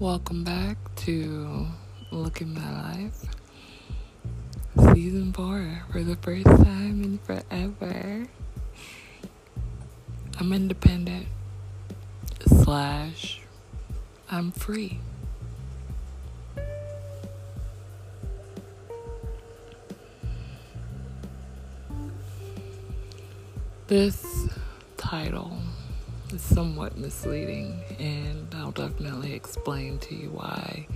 Welcome back to Look at My Life, Season 4 for the first time in forever. I'm independent, slash, I'm free. This title somewhat misleading, and I'll definitely explain to you why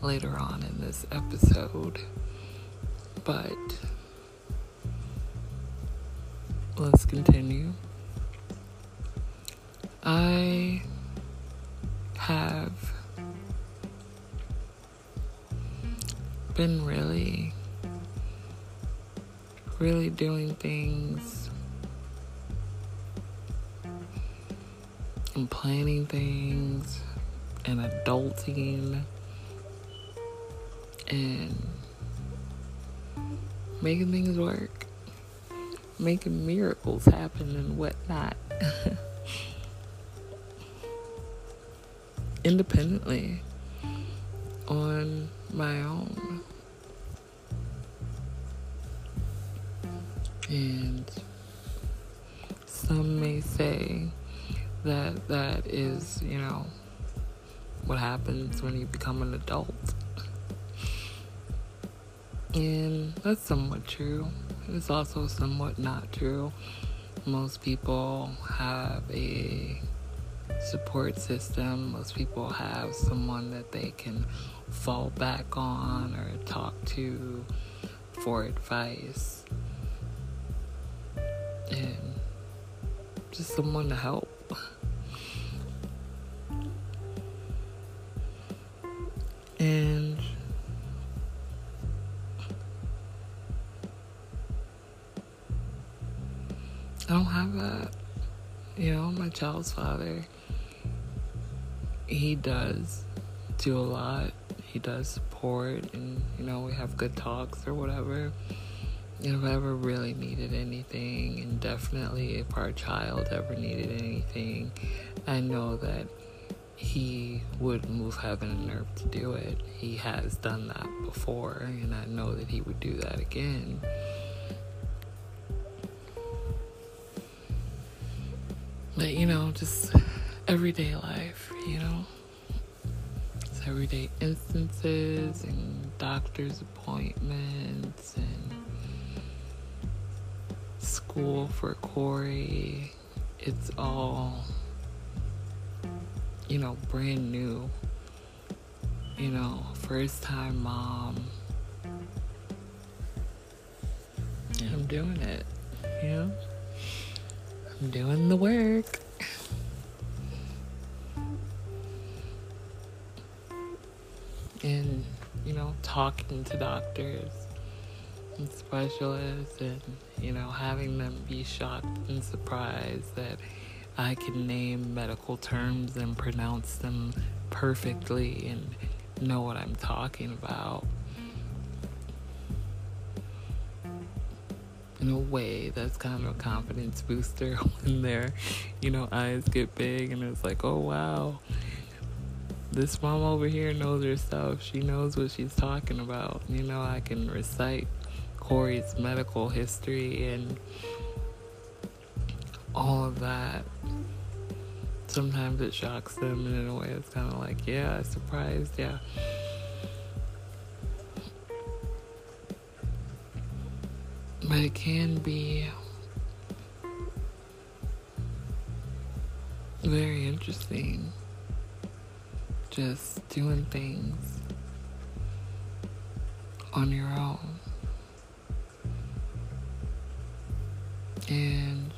later on in this episode. But let's continue. I have been really, really doing things and planning things and adulting and making things work, making miracles happen and whatnot. Independently on my own. And some may say, that that is, you know, what happens when you become an adult. And that's somewhat true. It's also somewhat not true. Most people have a support system. Most people have someone that they can fall back on or talk to for advice. And just someone to help. And I don't have that. You know, my child's father, he does do a lot. He does support, and, you know, we have good talks or whatever. If I ever really needed anything, and definitely if our child ever needed anything, I know that he would move heaven and earth to do it. He has done that before, and I know that he would do that again. But you know, just everyday life, you know, it's everyday instances and doctor's appointments and school for Corey. It's all you know, brand new. You know, first time mom. And I'm doing it. You know? I'm doing the work. And, you know, talking to doctors and specialists and, you know, having them be shocked and surprised that I can name medical terms and pronounce them perfectly and know what I'm talking about. In a way, that's kind of a confidence booster when their, you know, eyes get big and it's like, oh wow, this mom over here knows her stuff. She knows what she's talking about. You know, I can recite Corey's medical history and all of that. Sometimes it shocks them, and in a way, it's kind of like, yeah, surprised, yeah. But it can be very interesting just doing things on your own. And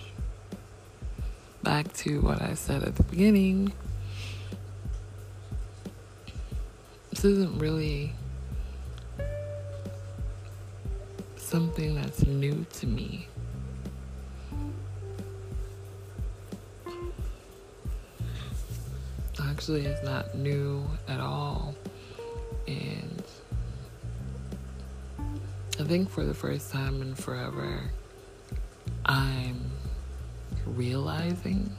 back to what I said at the beginning, this isn't really something that's new to me. Actually, it's not new at all. And I think for the first time in forever, I'm realizing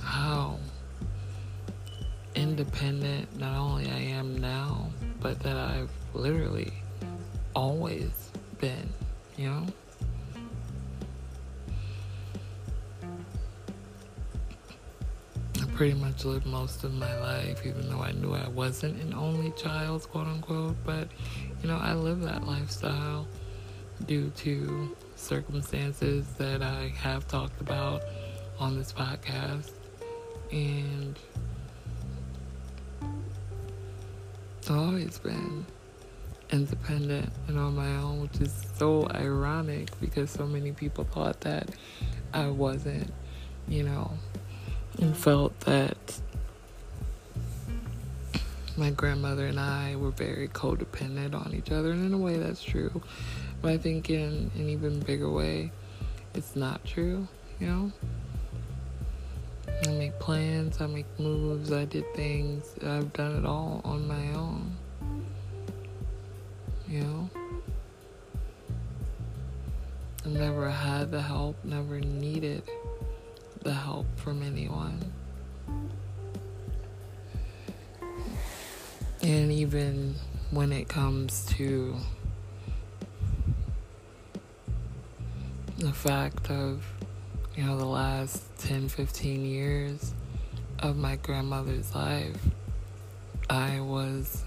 how independent not only I am now, but that I've literally always been, you know? I pretty much lived most of my life, even though I knew I wasn't an only child, quote unquote. But, you know, I lived that lifestyle due to circumstances that I have talked about on this podcast. And I've always been independent and on my own, which is so ironic because so many people thought that I wasn't, you know, and felt that my grandmother and I were very codependent on each other. And in a way, that's true. But I think in an even bigger way, it's not true, you know? I make plans, I make moves, I did things. I've done it all on my own. You know? I've never had the help, never needed the help from anyone. And even when it comes to the fact of you know, the last 10, 15 years of my grandmother's life, I was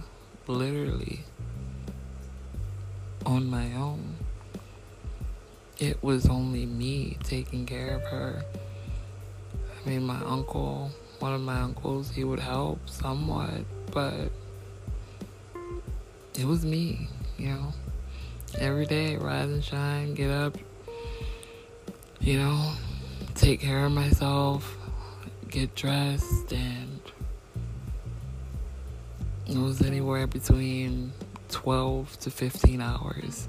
literally on my own. It was only me taking care of her. I mean, my uncle, one of my uncles, he would help somewhat, but it was me, you know. Every day, rise and shine, get up, you know, take care of myself, get dressed, and it was anywhere between 12 to 15 hours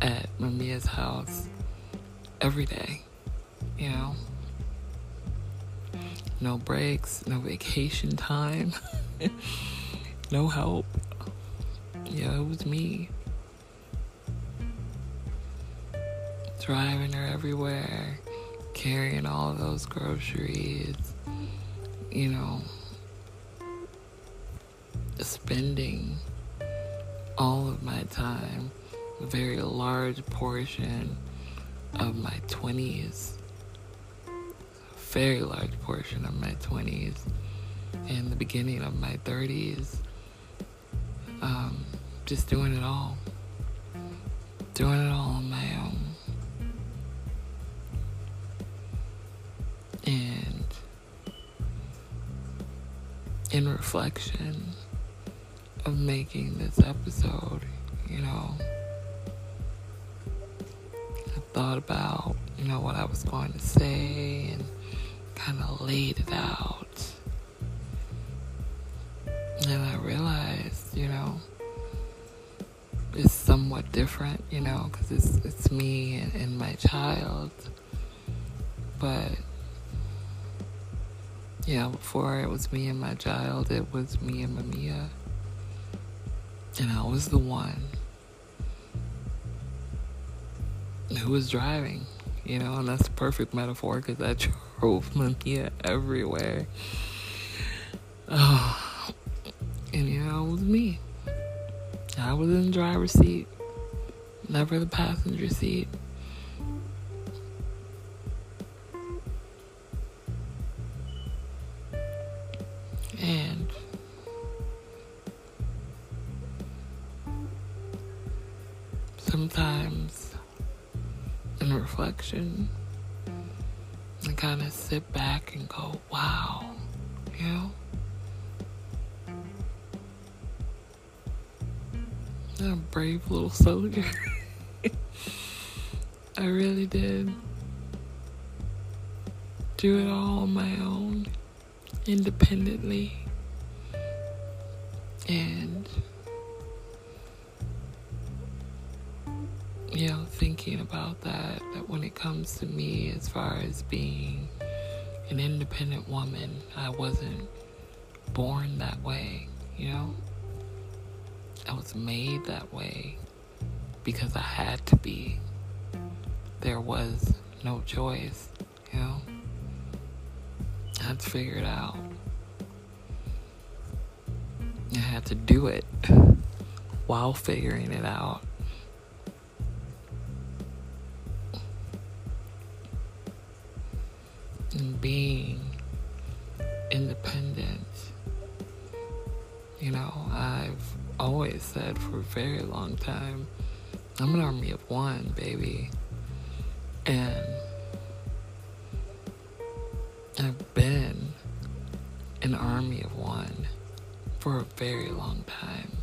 at Mamiya's house every day, you know. No breaks, no vacation time, no help. Yeah, it was me. Driving her everywhere, carrying all those groceries, you know, spending all of my time, a very large portion of my 20s, a very large portion of my 20s, and the beginning of my 30s, um, just doing it all, doing it all on my own. And in reflection of making this episode, you know, I thought about, you know, what I was going to say and kind of laid it out. Different, you know, because it's, it's me and, and my child. But yeah, before it was me and my child, it was me and Mamiya. And I was the one who was driving, you know, and that's a perfect metaphor because I drove Mamiya everywhere. Oh, and know, it was me. I was in the driver's seat, never the passenger seat. Soldier. I really did do it all on my own independently. And, you know, thinking about that, that when it comes to me, as far as being an independent woman, I wasn't born that way, you know? I was made that way because I had to be. There was no choice, you know? I had to figure it out. I had to do it while figuring it out. And being independent. You know, I've always said for a very long time, I'm an army of one, baby. And I've been an army of one for a very long time.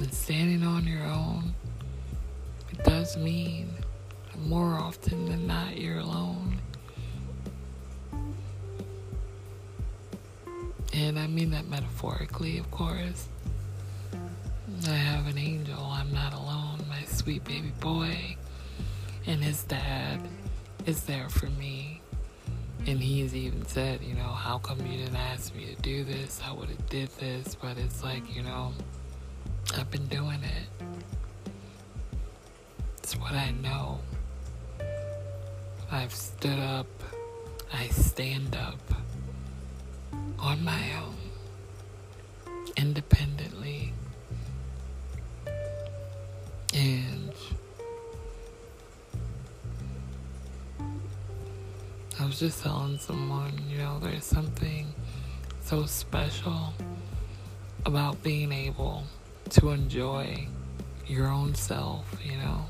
And standing on your own, it does mean more often than not you're alone. And I mean that metaphorically, of course. I have an angel. I'm not alone. My sweet baby boy and his dad is there for me. And he's even said, you know, how come you didn't ask me to do this? I would have did this. But it's like, you know, I've been doing it. It's what I know. I've stood up. I stand up on my own, independently. And I was just telling someone, you know, there's something so special about being able to enjoy your own self, you know,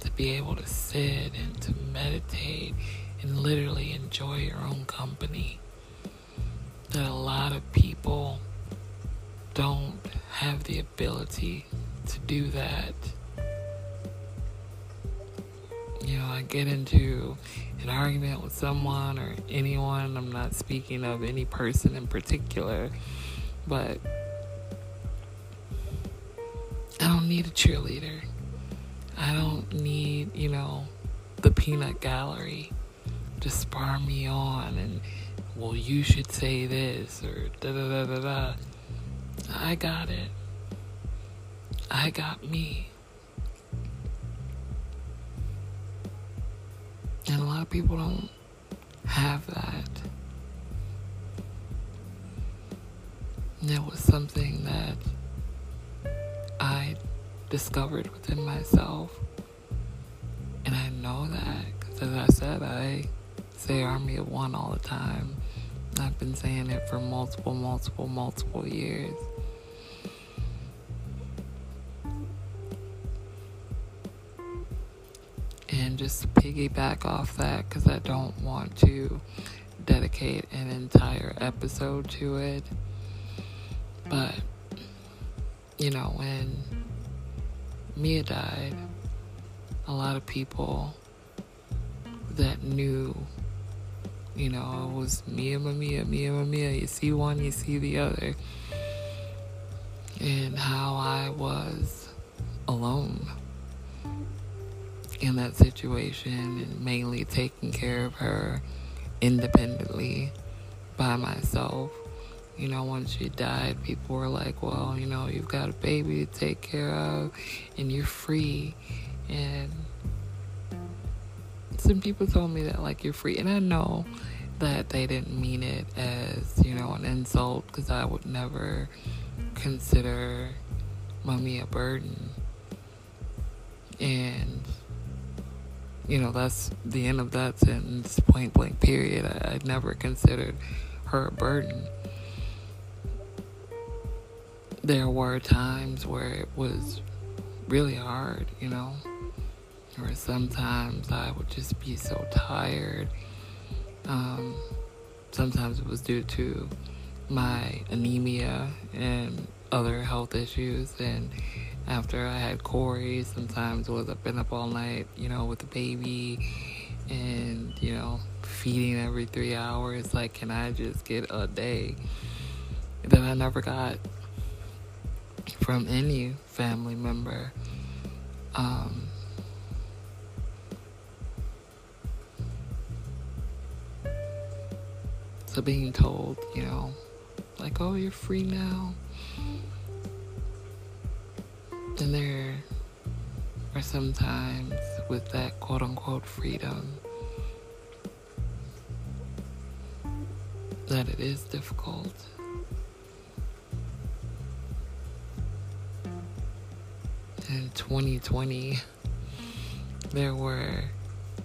to be able to sit and to meditate and literally enjoy your own company that a lot of people don't have the ability to do that. You know, I get into an argument with someone or anyone, I'm not speaking of any person in particular, but don't need a cheerleader. I don't need, you know, the peanut gallery to spar me on and well, you should say this or da da da da da. I got it. I got me. And a lot of people don't have that. It was something that I discovered within myself. And I know that because, as I said, I say Army of One all the time. I've been saying it for multiple, multiple, multiple years. And just piggyback off that, because I don't want to dedicate an entire episode to it. But, you know, when Mia died, a lot of people that knew you know, it was Mia, Mia, Mia, Mia. You see one, you see the other. And how I was alone in that situation and mainly taking care of her independently by myself. You know, once you died, people were like, well, you know, you've got a baby to take care of and you're free. And some people told me that like you're free, and I know that they didn't mean it as you know an insult because I would never consider mommy a burden, and you know that's the end of that sentence, point blank. Period. I, I never considered her a burden. There were times where it was really hard, you know or sometimes I would just be so tired. Um, sometimes it was due to my anemia and other health issues. And after I had Corey, sometimes it was I've been up all night, you know, with the baby and, you know, feeding every three hours. Like, can I just get a day? that I never got from any family member. Um, so being told, you know, like, oh, you're free now. And there are sometimes with that quote unquote freedom that it is difficult. In 2020, there were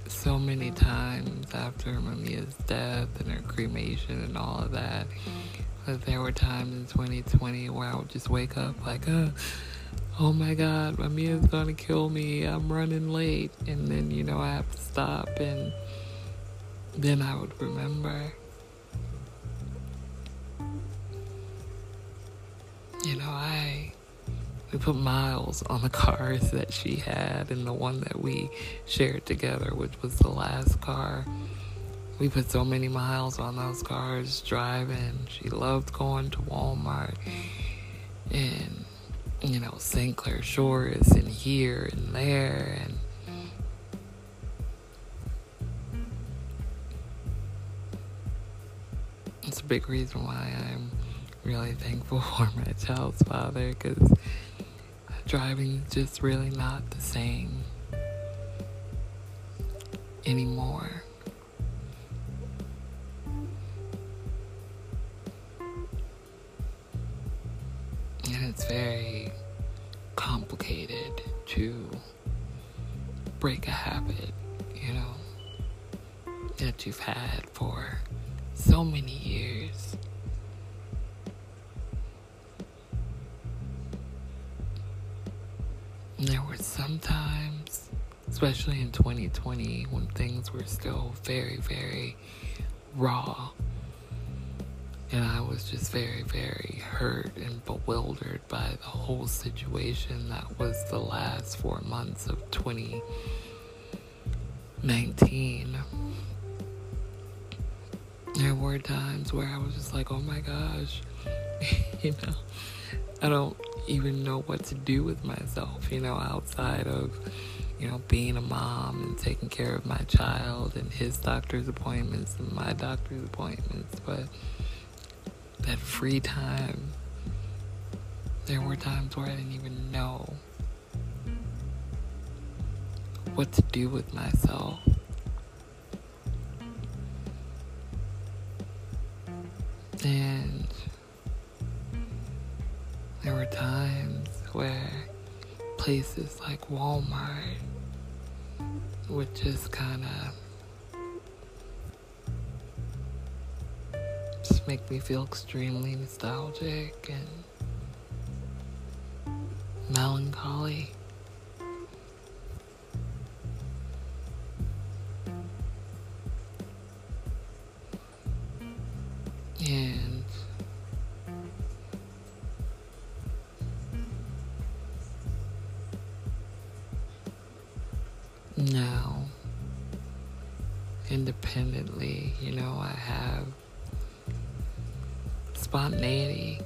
so many times after Mamiya's death and her cremation and all of that. But there were times in 2020 where I would just wake up like, uh, oh my God, Mamiya's gonna kill me. I'm running late. And then, you know, I have to stop. And then I would remember, you know, I we put miles on the cars that she had and the one that we shared together, which was the last car. We put so many miles on those cars driving. She loved going to Walmart and, you know, St. Clair Shores and here and there. And it's a big reason why I'm really thankful for my child's father because driving is just really not the same anymore. And it's very complicated to break a habit, you know, that you've had for so many years. There were some times, especially in 2020, when things were still very, very raw. And I was just very, very hurt and bewildered by the whole situation that was the last four months of 2019. There were times where I was just like, oh my gosh, you know, I don't even know what to do with myself, you know, outside of, you know, being a mom and taking care of my child and his doctor's appointments and my doctor's appointments. But that free time, there were times where I didn't even know what to do with myself. And there were times where places like Walmart would just kind of just make me feel extremely nostalgic and melancholy. now independently. You know, I have spontaneity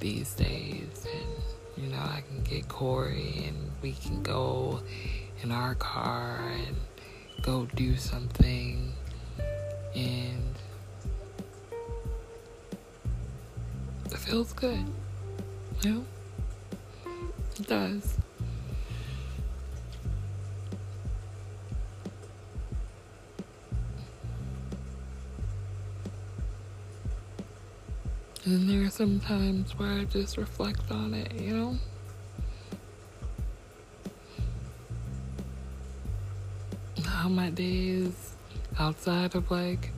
these days, and you know, I can get Corey and we can go in our car and go do something, and it feels good. You know, it does. And there are some times where I just reflect on it, you know? How my days outside of like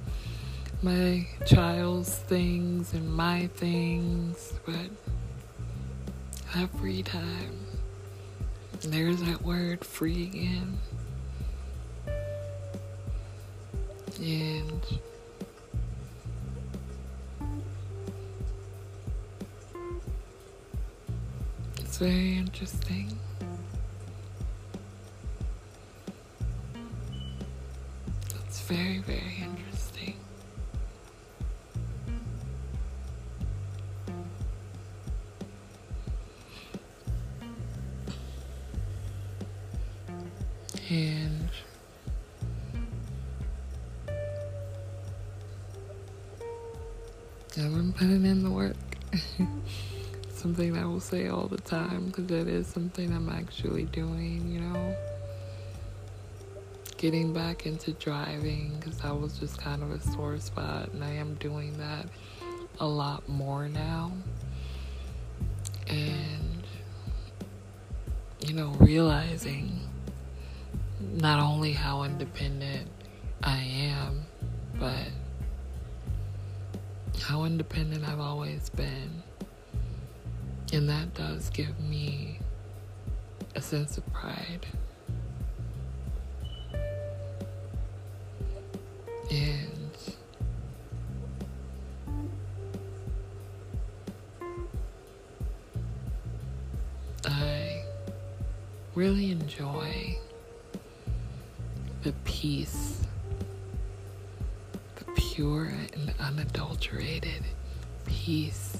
my child's things and my things, but have free time. There's that word free again. Very interesting. It's very, very interesting. Say all the time because that is something I'm actually doing, you know. Getting back into driving because that was just kind of a sore spot, and I am doing that a lot more now. And, you know, realizing not only how independent I am, but how independent I've always been. And that does give me a sense of pride. And I really enjoy the peace, the pure and unadulterated peace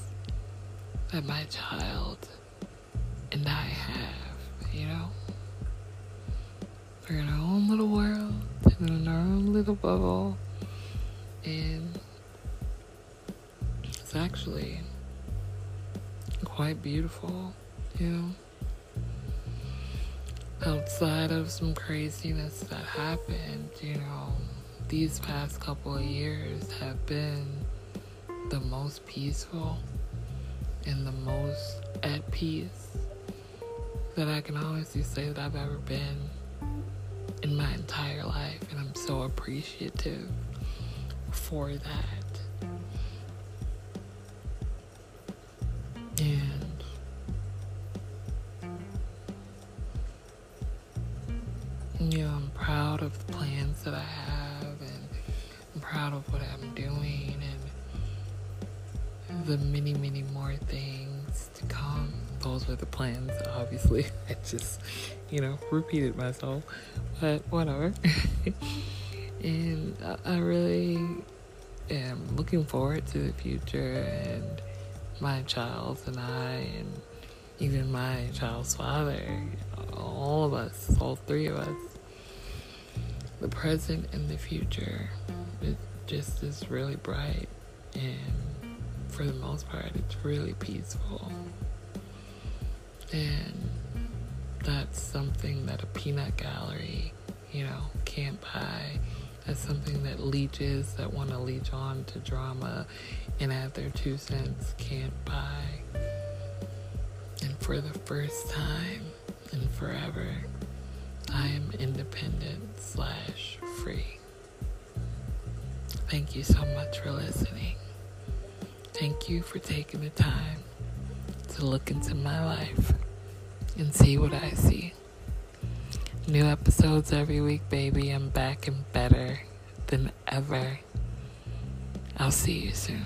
that my child and I have, you know? We're in our own little world, and in our own little bubble, and it's actually quite beautiful, you know? Outside of some craziness that happened, you know, these past couple of years have been the most peaceful and the most at peace that I can honestly say that I've ever been in my entire life. And I'm so appreciative for that. And you know, I'm proud of the plans that I have and I'm proud of what I'm doing the many, many more things to come. Those were the plans, obviously. I just, you know, repeated myself, but whatever. and I really am looking forward to the future and my child and I, and even my child's father, all of us, all three of us. The present and the future, it just is really bright and for the most part, it's really peaceful. And that's something that a peanut gallery, you know, can't buy. That's something that leeches that want to leech on to drama and add their two cents can't buy. And for the first time in forever, I am independent slash free. Thank you so much for listening. Thank you for taking the time to look into my life and see what I see. New episodes every week, baby. I'm back and better than ever. I'll see you soon.